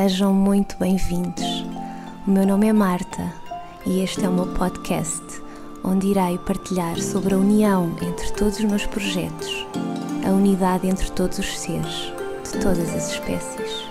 Sejam muito bem-vindos. O meu nome é Marta e este é o meu podcast, onde irei partilhar sobre a união entre todos os meus projetos, a unidade entre todos os seres, de todas as espécies.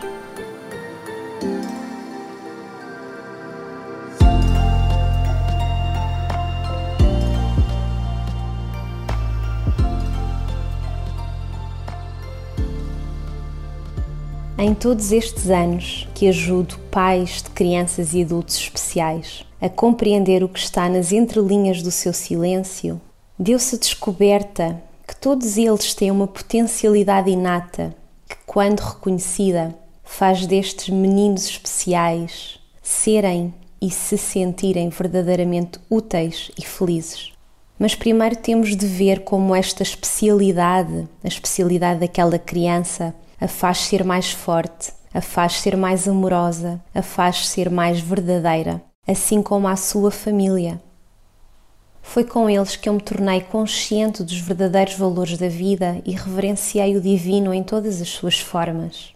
Em todos estes anos que ajudo pais de crianças e adultos especiais a compreender o que está nas entrelinhas do seu silêncio, deu-se a descoberta que todos eles têm uma potencialidade inata que, quando reconhecida, faz destes meninos especiais serem e se sentirem verdadeiramente úteis e felizes. Mas primeiro temos de ver como esta especialidade, a especialidade daquela criança, a faz ser mais forte, a faz ser mais amorosa, a faz ser mais verdadeira, assim como a sua família. Foi com eles que eu me tornei consciente dos verdadeiros valores da vida e reverenciei o divino em todas as suas formas.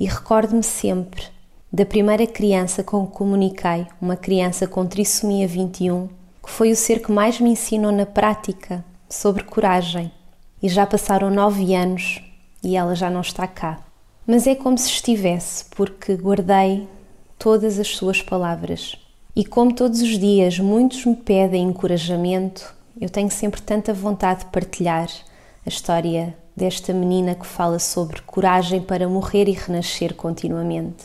E recordo-me sempre da primeira criança com que comuniquei, uma criança com trissomia 21, que foi o ser que mais me ensinou na prática sobre coragem. E já passaram nove anos e ela já não está cá. Mas é como se estivesse, porque guardei todas as suas palavras. E como todos os dias muitos me pedem encorajamento, eu tenho sempre tanta vontade de partilhar a história desta menina que fala sobre coragem para morrer e renascer continuamente.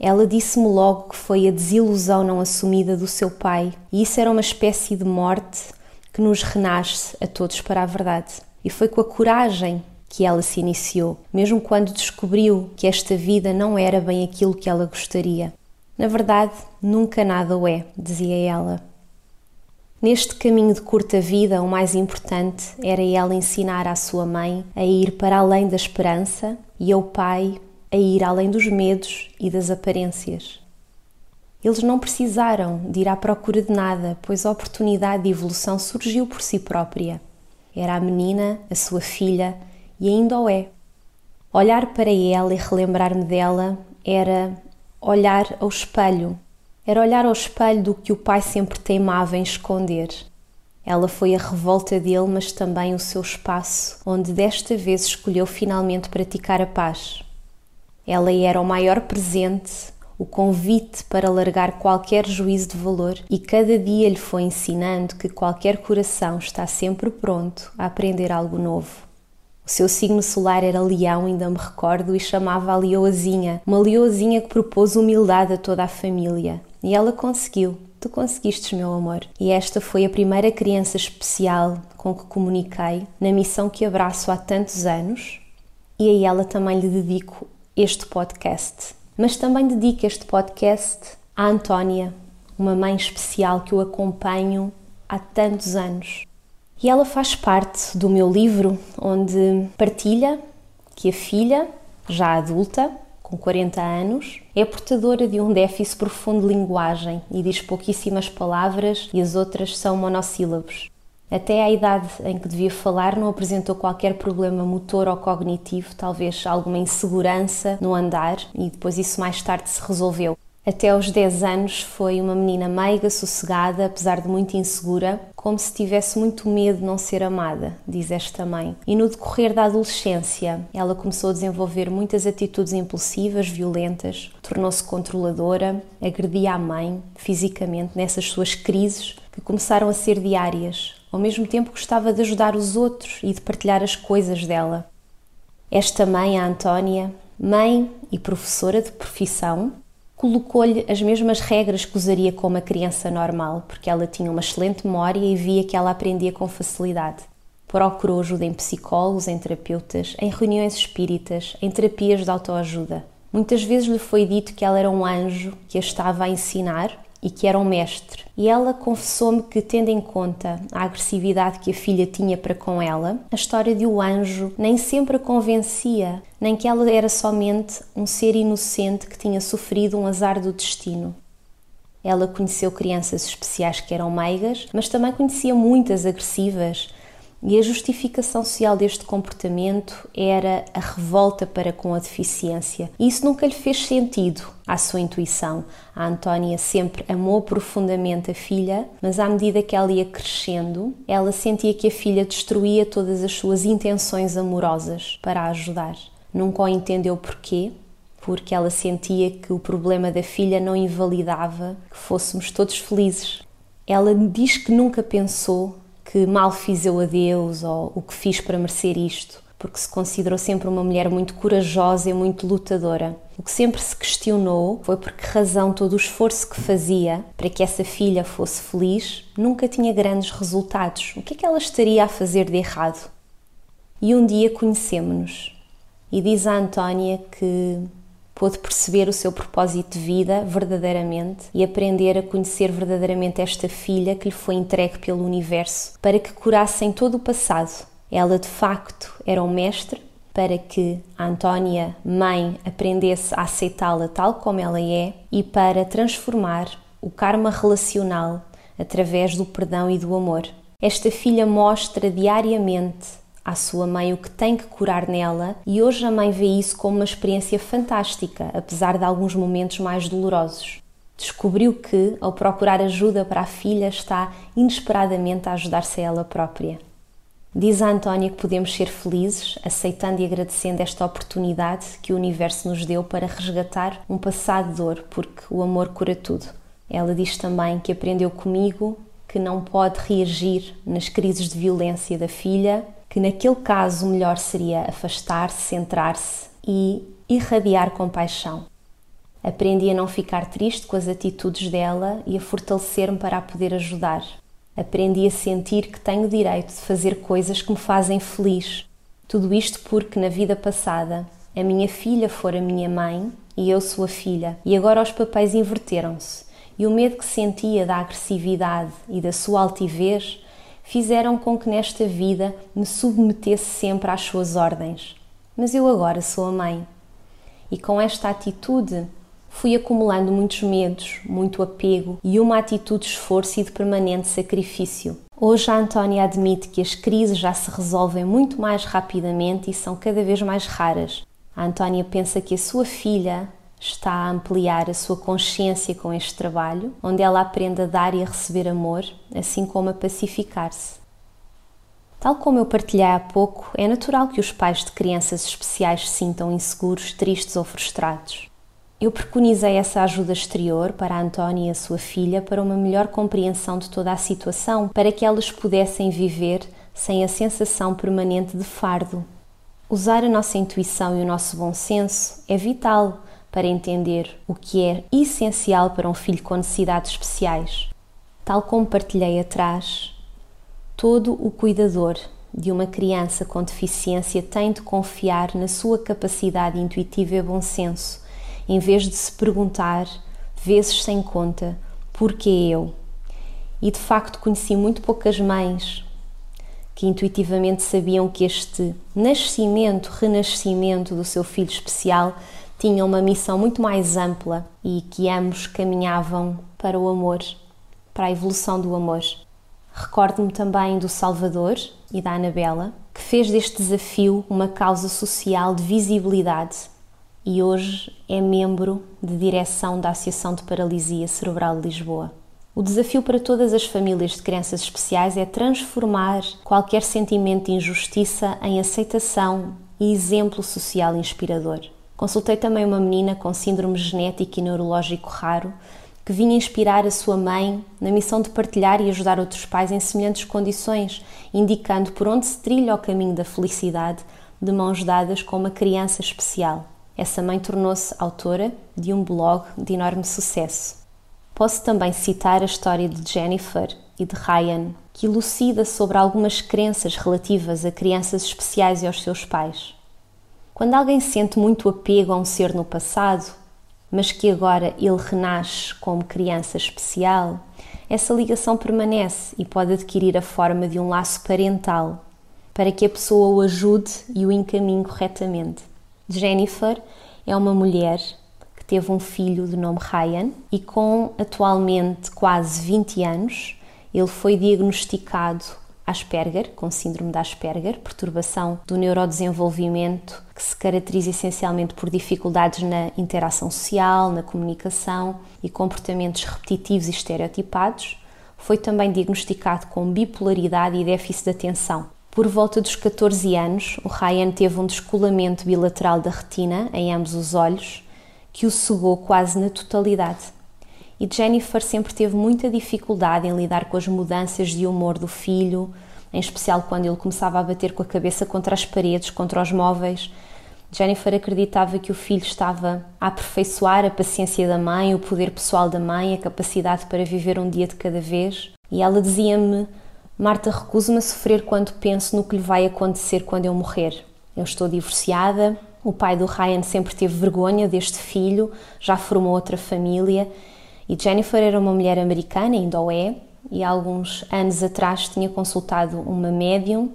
Ela disse-me logo que foi a desilusão não assumida do seu pai, e isso era uma espécie de morte que nos renasce a todos para a verdade. E foi com a coragem que ela se iniciou, mesmo quando descobriu que esta vida não era bem aquilo que ela gostaria. Na verdade, nunca nada o é, dizia ela. Neste caminho de curta vida, o mais importante era ela ensinar à sua mãe a ir para além da esperança e ao pai a ir além dos medos e das aparências. Eles não precisaram de ir à procura de nada, pois a oportunidade de evolução surgiu por si própria. Era a menina, a sua filha, e ainda o é. Olhar para ela e relembrar-me dela era olhar ao espelho, era olhar ao espelho do que o pai sempre teimava em esconder. Ela foi a revolta dele, mas também o seu espaço, onde desta vez escolheu finalmente praticar a paz. Ela era o maior presente, o convite para largar qualquer juízo de valor, e cada dia lhe foi ensinando que qualquer coração está sempre pronto a aprender algo novo. O seu signo solar era leão, ainda me recordo, e chamava a leoazinha, uma leoazinha que propôs humildade a toda a família. E ela conseguiu. Tu conseguiste, meu amor. E esta foi a primeira criança especial com que comuniquei na missão que abraço há tantos anos. E a ela também lhe dedico este podcast. Mas também dedico este podcast à Antónia, uma mãe especial que eu acompanho há tantos anos. E ela faz parte do meu livro, onde partilha que a filha, já adulta, com 40 anos, é portadora de um déficit profundo de linguagem e diz pouquíssimas palavras e as outras são monossílabos. Até à idade em que devia falar, não apresentou qualquer problema motor ou cognitivo, talvez alguma insegurança no andar, e depois isso mais tarde se resolveu. Até aos 10 anos foi uma menina meiga, sossegada, apesar de muito insegura, como se tivesse muito medo de não ser amada, diz esta mãe. E no decorrer da adolescência, ela começou a desenvolver muitas atitudes impulsivas, violentas, tornou-se controladora, agredia a mãe fisicamente nessas suas crises que começaram a ser diárias. Ao mesmo tempo, gostava de ajudar os outros e de partilhar as coisas dela. Esta mãe, a Antónia, mãe e professora de profissão, colocou-lhe as mesmas regras que usaria com uma criança normal, porque ela tinha uma excelente memória e via que ela aprendia com facilidade. Procurou ajuda em psicólogos, em terapeutas, em reuniões espíritas, em terapias de autoajuda. Muitas vezes lhe foi dito que ela era um anjo que a estava a ensinar e que era um mestre. E ela confessou-me que, tendo em conta a agressividade que a filha tinha para com ela, a história de o anjo nem sempre a convencia, nem que ela era somente um ser inocente que tinha sofrido um azar do destino. Ela conheceu crianças especiais que eram meigas, mas também conhecia muitas agressivas E a justificação social deste comportamento era a revolta para com a deficiência. E isso nunca lhe fez sentido à sua intuição. A Antónia sempre amou profundamente a filha, mas à medida que ela ia crescendo, ela sentia que a filha destruía todas as suas intenções amorosas para a ajudar. Nunca o entendeu porquê, porque ela sentia que o problema da filha não invalidava que fôssemos todos felizes. Ela diz que nunca pensou que mal fiz eu a Deus ou o que fiz para merecer isto, porque se considerou sempre uma mulher muito corajosa e muito lutadora. O que sempre se questionou foi por que razão todo o esforço que fazia para que essa filha fosse feliz nunca tinha grandes resultados. O que é que ela estaria a fazer de errado? E um dia conhecemos-nos e diz a Antónia que pôde perceber o seu propósito de vida verdadeiramente e aprender a conhecer verdadeiramente esta filha que lhe foi entregue pelo universo para que curassem todo o passado. Ela de facto era um mestre para que a Antónia, mãe, aprendesse a aceitá-la tal como ela é e para transformar o karma relacional através do perdão e do amor. Esta filha mostra diariamente à sua mãe o que tem que curar nela, e hoje a mãe vê isso como uma experiência fantástica, apesar de alguns momentos mais dolorosos. Descobriu que, ao procurar ajuda para a filha, está inesperadamente a ajudar-se a ela própria. Diz a Antónia que podemos ser felizes, aceitando e agradecendo esta oportunidade que o universo nos deu para resgatar um passado de dor, porque o amor cura tudo. Ela diz também que aprendeu comigo que não pode reagir nas crises de violência da filha que naquele caso o melhor seria afastar-se, centrar-se e irradiar compaixão. Aprendi a não ficar triste com as atitudes dela e a fortalecer-me para a poder ajudar. Aprendi a sentir que tenho o direito de fazer coisas que me fazem feliz. Tudo isto porque na vida passada a minha filha fora minha mãe e eu sua filha, e agora os papéis inverteram-se. E o medo que sentia da agressividade e da sua altivez fizeram com que nesta vida me submetesse sempre às suas ordens. Mas eu agora sou a mãe. E com esta atitude fui acumulando muitos medos, muito apego e uma atitude de esforço e de permanente sacrifício. Hoje a Antónia admite que as crises já se resolvem muito mais rapidamente e são cada vez mais raras. A Antónia pensa que a sua filha está a ampliar a sua consciência com este trabalho, onde ela aprende a dar e a receber amor, assim como a pacificar-se. Tal como eu partilhei há pouco, é natural que os pais de crianças especiais se sintam inseguros, tristes ou frustrados. Eu preconizei essa ajuda exterior para a e a sua filha para uma melhor compreensão de toda a situação, para que elas pudessem viver sem a sensação permanente de fardo. Usar a nossa intuição e o nosso bom senso é vital para entender o que é essencial para um filho com necessidades especiais. Tal como partilhei atrás, todo o cuidador de uma criança com deficiência tem de confiar na sua capacidade intuitiva e bom senso, em vez de se perguntar, vezes sem conta, porquê eu? E de facto conheci muito poucas mães que intuitivamente sabiam que este nascimento, renascimento do seu filho especial tinham uma missão muito mais ampla e que ambos caminhavam para o amor, para a evolução do amor. Recordo-me também do Salvador e da Anabela, que fez deste desafio uma causa social de visibilidade e hoje é membro de direção da Associação de Paralisia Cerebral de Lisboa. O desafio para todas as famílias de crianças especiais é transformar qualquer sentimento de injustiça em aceitação e exemplo social inspirador. Consultei também uma menina com síndrome genético e neurológico raro que vinha inspirar a sua mãe na missão de partilhar e ajudar outros pais em semelhantes condições, indicando por onde se trilha o caminho da felicidade de mãos dadas com uma criança especial. Essa mãe tornou-se autora de um blog de enorme sucesso. Posso também citar a história de Jennifer e de Ryan, que elucida sobre algumas crenças relativas a crianças especiais e aos seus pais. Quando alguém sente muito apego a um ser no passado, mas que agora ele renasce como criança especial, essa ligação permanece e pode adquirir a forma de um laço parental para que a pessoa o ajude e o encaminhe corretamente. Jennifer é uma mulher que teve um filho de nome Ryan e com atualmente quase 20 anos, ele foi diagnosticado Asperger, com síndrome de Asperger, perturbação do neurodesenvolvimento que se caracteriza essencialmente por dificuldades na interação social, na comunicação e comportamentos repetitivos e estereotipados. Foi também diagnosticado com bipolaridade e déficit de atenção. Por volta dos 14 anos, o Ryan teve um descolamento bilateral da retina em ambos os olhos, que o cegou quase na totalidade. E Jennifer sempre teve muita dificuldade em lidar com as mudanças de humor do filho, em especial quando ele começava a bater com a cabeça contra as paredes, contra os móveis. Jennifer acreditava que o filho estava a aperfeiçoar a paciência da mãe, o poder pessoal da mãe, a capacidade para viver um dia de cada vez. E ela dizia-me: Marta, recuso-me a sofrer quando penso no que lhe vai acontecer quando eu morrer. Eu estou divorciada, o pai do Ryan sempre teve vergonha deste filho, já formou outra família e Jennifer era uma mulher americana, ainda o é, e há alguns anos atrás tinha consultado uma médium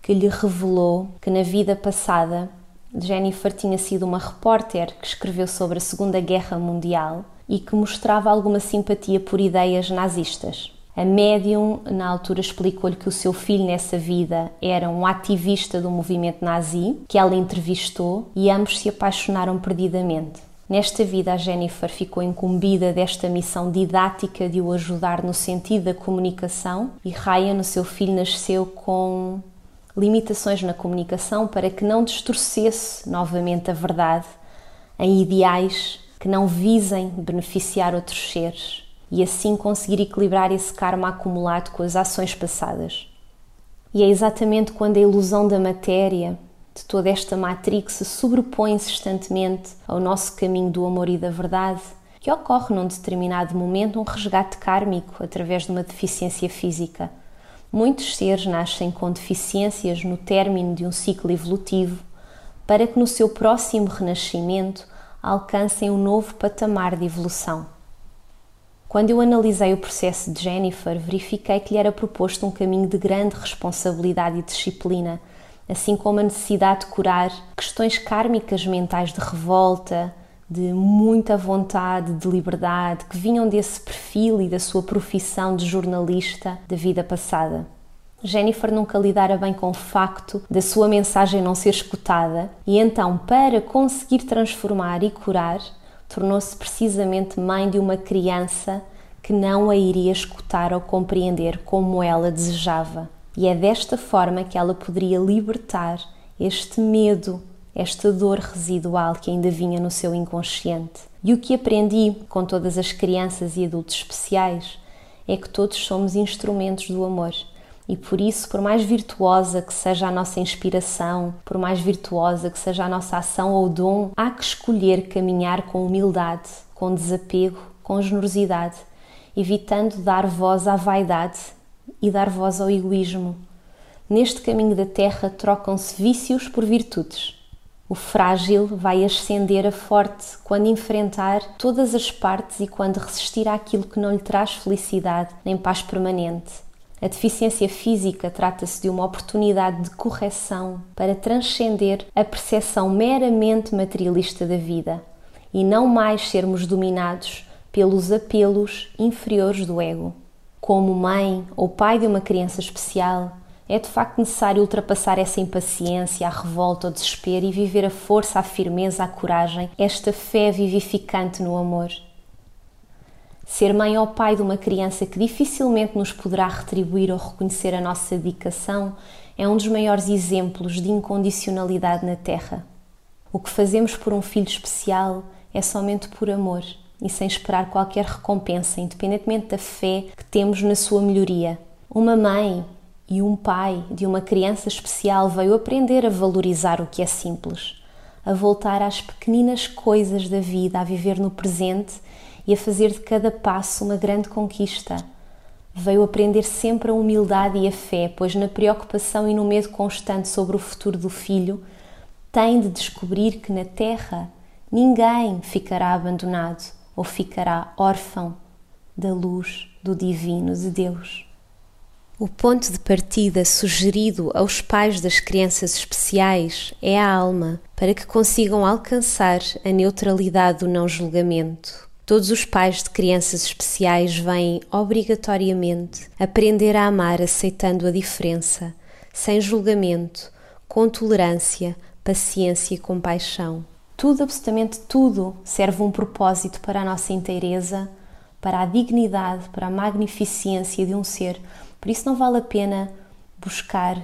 que lhe revelou que na vida passada Jennifer tinha sido uma repórter que escreveu sobre a Segunda Guerra Mundial e que mostrava alguma simpatia por ideias nazistas. A médium, na altura, explicou-lhe que o seu filho nessa vida era um ativista do movimento nazi, que ela entrevistou e ambos se apaixonaram perdidamente. Nesta vida, a Jennifer ficou incumbida desta missão didática de o ajudar no sentido da comunicação e Ryan, o seu filho, nasceu com limitações na comunicação para que não distorcesse novamente a verdade em ideais que não visem beneficiar outros seres e assim conseguir equilibrar esse karma acumulado com as ações passadas. E é exatamente quando a ilusão da matéria, de toda esta matrix, se sobrepõe insistentemente ao nosso caminho do amor e da verdade, que ocorre num determinado momento um resgate kármico através de uma deficiência física. Muitos seres nascem com deficiências no término de um ciclo evolutivo para que no seu próximo renascimento alcancem um novo patamar de evolução. Quando eu analisei o processo de Jennifer, verifiquei que lhe era proposto um caminho de grande responsabilidade e disciplina, assim como a necessidade de curar questões kármicas mentais de revolta, de muita vontade de liberdade que vinham desse perfil e da sua profissão de jornalista da vida passada. Jennifer nunca lidara bem com o facto da sua mensagem não ser escutada e então, para conseguir transformar e curar, tornou-se precisamente mãe de uma criança que não a iria escutar ou compreender como ela desejava. E é desta forma que ela poderia libertar este medo, esta dor residual que ainda vinha no seu inconsciente. E o que aprendi com todas as crianças e adultos especiais é que todos somos instrumentos do amor e por isso, por mais virtuosa que seja a nossa inspiração, por mais virtuosa que seja a nossa ação ou dom, há que escolher caminhar com humildade, com desapego, com generosidade, evitando dar voz à vaidade e dar voz ao egoísmo. Neste caminho da terra trocam-se vícios por virtudes. O frágil vai ascender a forte quando enfrentar todas as partes e quando resistir àquilo que não lhe traz felicidade nem paz permanente. A deficiência física trata-se de uma oportunidade de correção para transcender a percepção meramente materialista da vida e não mais sermos dominados pelos apelos inferiores do ego. Como mãe ou pai de uma criança especial, é de facto necessário ultrapassar essa impaciência, a revolta, o desespero e viver a força, a firmeza, a coragem, esta fé vivificante no amor. Ser mãe ou pai de uma criança que dificilmente nos poderá retribuir ou reconhecer a nossa dedicação é um dos maiores exemplos de incondicionalidade na Terra. O que fazemos por um filho especial é somente por amor e sem esperar qualquer recompensa, independentemente da fé que temos na sua melhoria. Uma mãe e um pai de uma criança especial veio aprender a valorizar o que é simples, a voltar às pequeninas coisas da vida, a viver no presente e a fazer de cada passo uma grande conquista. Veio aprender sempre a humildade e a fé, pois na preocupação e no medo constante sobre o futuro do filho, tem de descobrir que na terra ninguém ficará abandonado ou ficará órfão da luz do divino de Deus. O ponto de partida sugerido aos pais das crianças especiais é a alma, para que consigam alcançar a neutralidade do não julgamento Todos os pais de crianças especiais vêm obrigatoriamente aprender a amar aceitando a diferença, sem julgamento, com tolerância, paciência e compaixão. Tudo, absolutamente tudo, serve um propósito para a nossa inteireza, para a dignidade, para a magnificência de um ser. Por isso não vale a pena buscar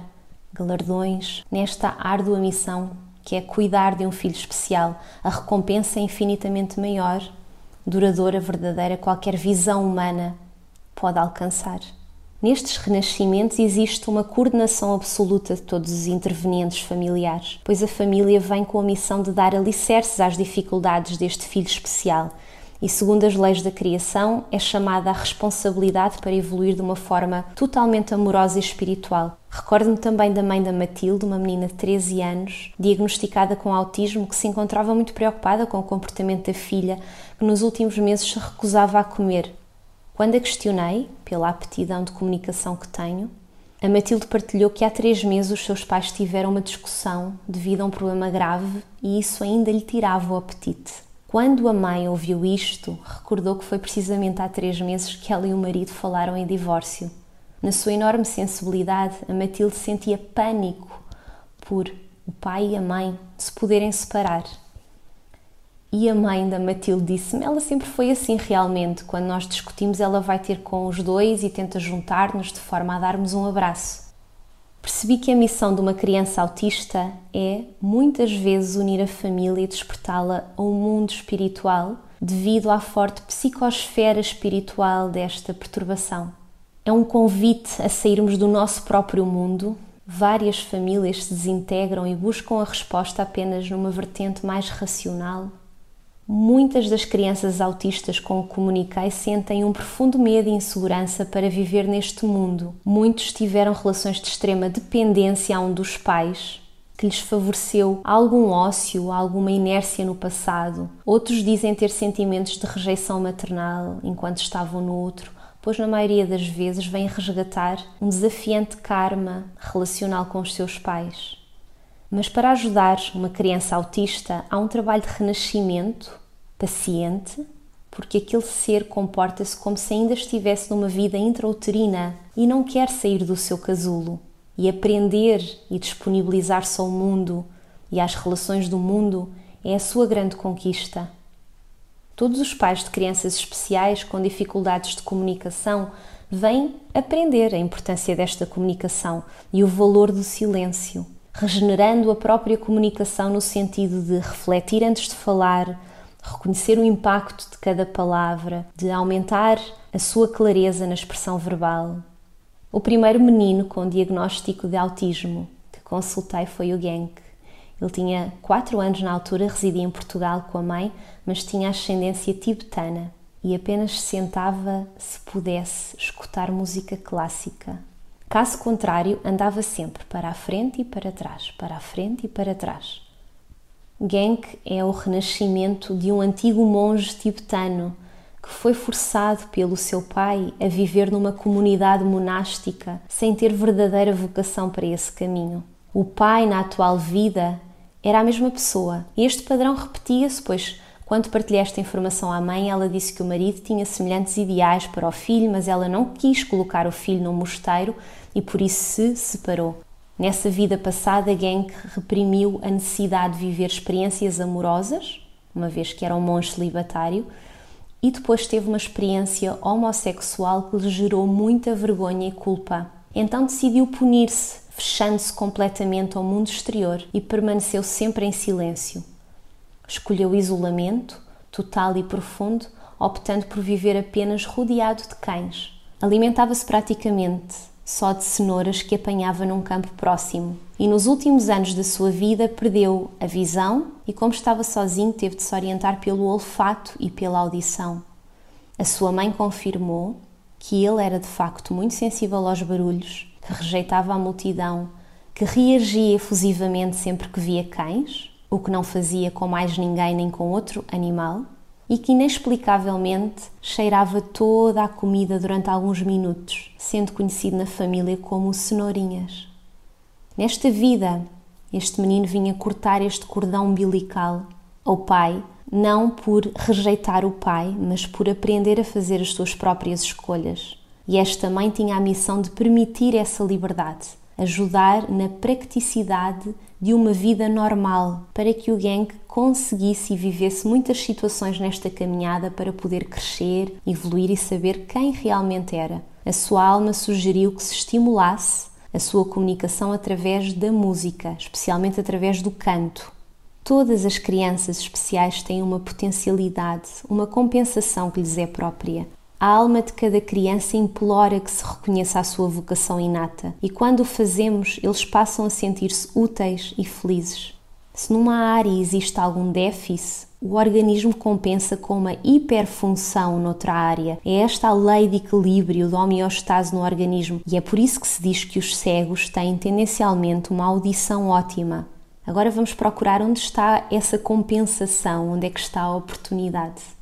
galardões nesta árdua missão que é cuidar de um filho especial. A recompensa é infinitamente maior duradoura, verdadeira, qualquer visão humana pode alcançar. Nestes renascimentos existe uma coordenação absoluta de todos os intervenientes familiares, pois a família vem com a missão de dar alicerces às dificuldades deste filho especial e, segundo as leis da criação, é chamada a responsabilidade para evoluir de uma forma totalmente amorosa e espiritual. Recordo-me também da mãe da Matilde, uma menina de 13 anos, diagnosticada com autismo, que se encontrava muito preocupada com o comportamento da filha, que nos últimos meses se recusava a comer. Quando a questionei, pela aptidão de comunicação que tenho, a Matilde partilhou que há três meses os seus pais tiveram uma discussão devido a um problema grave e isso ainda lhe tirava o apetite. Quando a mãe ouviu isto, recordou que foi precisamente há três meses que ela e o marido falaram em divórcio. Na sua enorme sensibilidade, a Matilde sentia pânico por o pai e a mãe se poderem separar. E a mãe da Matilde disse-me: ela sempre foi assim realmente. Quando nós discutimos, ela vai ter com os dois e tenta juntar-nos de forma a darmos um abraço. Percebi que a missão de uma criança autista é, muitas vezes, unir a família e despertá-la a um mundo espiritual devido à forte psicosfera espiritual desta perturbação. É um convite a sairmos do nosso próprio mundo. Várias famílias se desintegram e buscam a resposta apenas numa vertente mais racional, Muitas das crianças autistas com que comuniquei sentem um profundo medo e insegurança para viver neste mundo. Muitos tiveram relações de extrema dependência a um dos pais, que lhes favoreceu algum ócio, alguma inércia no passado. Outros dizem ter sentimentos de rejeição maternal enquanto estavam no outro, pois na maioria das vezes vêm resgatar um desafiante karma relacional com os seus pais. Mas para ajudar uma criança autista, há um trabalho de renascimento paciente, porque aquele ser comporta-se como se ainda estivesse numa vida intrauterina e não quer sair do seu casulo. E aprender e disponibilizar-se ao mundo e às relações do mundo é a sua grande conquista. Todos os pais de crianças especiais com dificuldades de comunicação vêm aprender a importância desta comunicação e o valor do silêncio regenerando a própria comunicação no sentido de refletir antes de falar, reconhecer o impacto de cada palavra, de aumentar a sua clareza na expressão verbal. O primeiro menino com diagnóstico de autismo que consultei foi o Genk. Ele tinha 4 anos na altura, residia em Portugal com a mãe, mas tinha ascendência tibetana e apenas sentava se pudesse escutar música clássica. Caso contrário, andava sempre para a frente e para trás, para a frente e para trás. Genk é o renascimento de um antigo monge tibetano que foi forçado pelo seu pai a viver numa comunidade monástica sem ter verdadeira vocação para esse caminho. O pai, na atual vida, era a mesma pessoa e este padrão repetia-se, pois quando partilhei esta informação à mãe, ela disse que o marido tinha semelhantes ideais para o filho, mas ela não quis colocar o filho num mosteiro e por isso se separou. Nessa vida passada, Genk reprimiu a necessidade de viver experiências amorosas, uma vez que era um monge celibatário, e depois teve uma experiência homossexual que lhe gerou muita vergonha e culpa. Então decidiu punir-se, fechando-se completamente ao mundo exterior e permaneceu sempre em silêncio. Escolheu isolamento, total e profundo, optando por viver apenas rodeado de cães. Alimentava-se praticamente só de cenouras que apanhava num campo próximo. E nos últimos anos da sua vida perdeu a visão e, como estava sozinho, teve de se orientar pelo olfato e pela audição. A sua mãe confirmou que ele era de facto muito sensível aos barulhos, que rejeitava a multidão, que reagia efusivamente sempre que via cães, o que não fazia com mais ninguém nem com outro animal, e que inexplicavelmente cheirava toda a comida durante alguns minutos, sendo conhecido na família como Cenourinhas. Nesta vida, este menino vinha cortar este cordão umbilical ao pai, não por rejeitar o pai, mas por aprender a fazer as suas próprias escolhas. E esta mãe tinha a missão de permitir essa liberdade, ajudar na praticidade de uma vida normal, para que o Genk conseguisse e vivesse muitas situações nesta caminhada para poder crescer, evoluir e saber quem realmente era. A sua alma sugeriu que se estimulasse a sua comunicação através da música, especialmente através do canto. Todas as crianças especiais têm uma potencialidade, uma compensação que lhes é própria. A alma de cada criança implora que se reconheça a sua vocação inata, e quando o fazemos, eles passam a sentir-se úteis e felizes. Se numa área existe algum déficit, o organismo compensa com uma hiperfunção noutra área. É esta a lei de equilíbrio, de homeostase no organismo, e é por isso que se diz que os cegos têm tendencialmente uma audição ótima. Agora vamos procurar onde está essa compensação, onde é que está a oportunidade.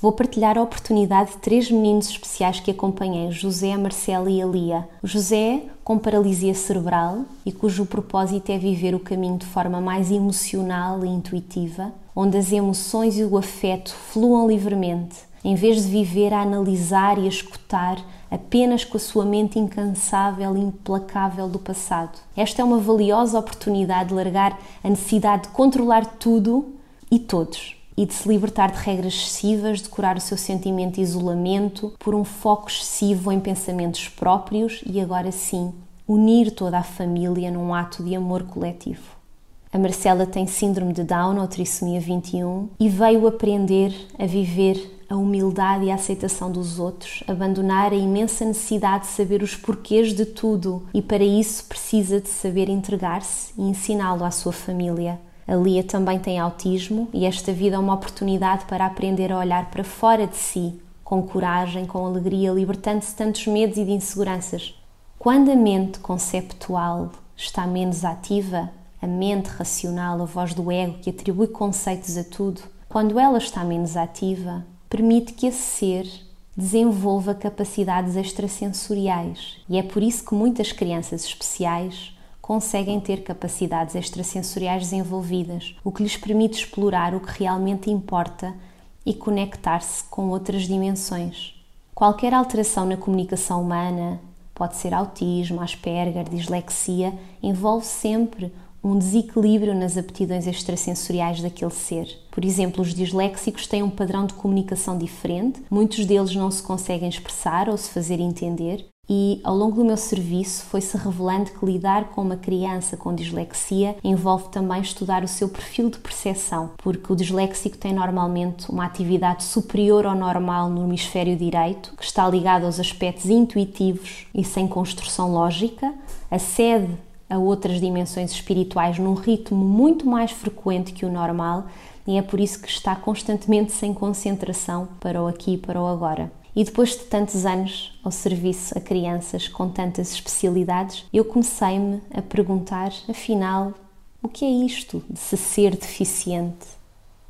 Vou partilhar a oportunidade de três meninos especiais que acompanhei, José, Marcela e Alia. José, com paralisia cerebral e cujo propósito é viver o caminho de forma mais emocional e intuitiva, onde as emoções e o afeto fluam livremente, em vez de viver a analisar e a escutar apenas com a sua mente incansável e implacável do passado. Esta é uma valiosa oportunidade de largar a necessidade de controlar tudo e todos e de se libertar de regras excessivas, de curar o seu sentimento de isolamento por um foco excessivo em pensamentos próprios e agora sim unir toda a família num ato de amor coletivo. A Marcela tem síndrome de Down ou trissomia 21 e veio aprender a viver a humildade e a aceitação dos outros, abandonar a imensa necessidade de saber os porquês de tudo e para isso precisa de saber entregar-se e ensiná-lo à sua família. A Lia também tem autismo e esta vida é uma oportunidade para aprender a olhar para fora de si, com coragem, com alegria, libertando-se tantos medos e de inseguranças. Quando a mente conceptual está menos ativa, a mente racional, a voz do ego que atribui conceitos a tudo, quando ela está menos ativa, permite que esse ser desenvolva capacidades extrasensoriais. E é por isso que muitas crianças especiais conseguem ter capacidades extrasensoriais desenvolvidas, o que lhes permite explorar o que realmente importa e conectar-se com outras dimensões. Qualquer alteração na comunicação humana, pode ser autismo, Asperger, dislexia, envolve sempre um desequilíbrio nas aptidões extrasensoriais daquele ser. Por exemplo, os disléxicos têm um padrão de comunicação diferente, muitos deles não se conseguem expressar ou se fazer entender, e ao longo do meu serviço foi-se revelando que lidar com uma criança com dislexia envolve também estudar o seu perfil de percepção, porque o disléxico tem normalmente uma atividade superior ao normal no hemisfério direito, que está ligado aos aspectos intuitivos e sem construção lógica, acede a outras dimensões espirituais num ritmo muito mais frequente que o normal e é por isso que está constantemente sem concentração para o aqui e para o agora. E depois de tantos anos ao serviço a crianças com tantas especialidades, eu comecei-me a perguntar, afinal, o que é isto de se ser deficiente?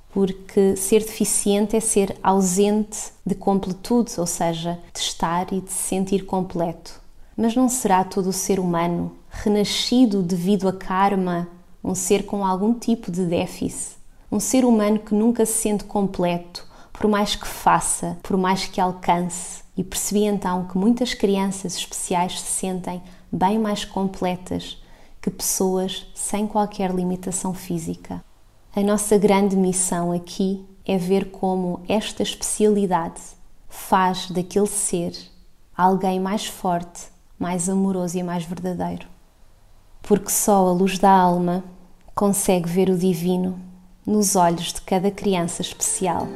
Porque ser deficiente é ser ausente de completude, ou seja, de estar e de se sentir completo. Mas não será todo o ser humano renascido devido a karma, um ser com algum tipo de déficit? Um ser humano que nunca se sente completo, por mais que faça, por mais que alcance, e percebi então que muitas crianças especiais se sentem bem mais completas que pessoas sem qualquer limitação física. A nossa grande missão aqui é ver como esta especialidade faz daquele ser alguém mais forte, mais amoroso e mais verdadeiro. Porque só a luz da alma consegue ver o divino nos olhos de cada criança especial.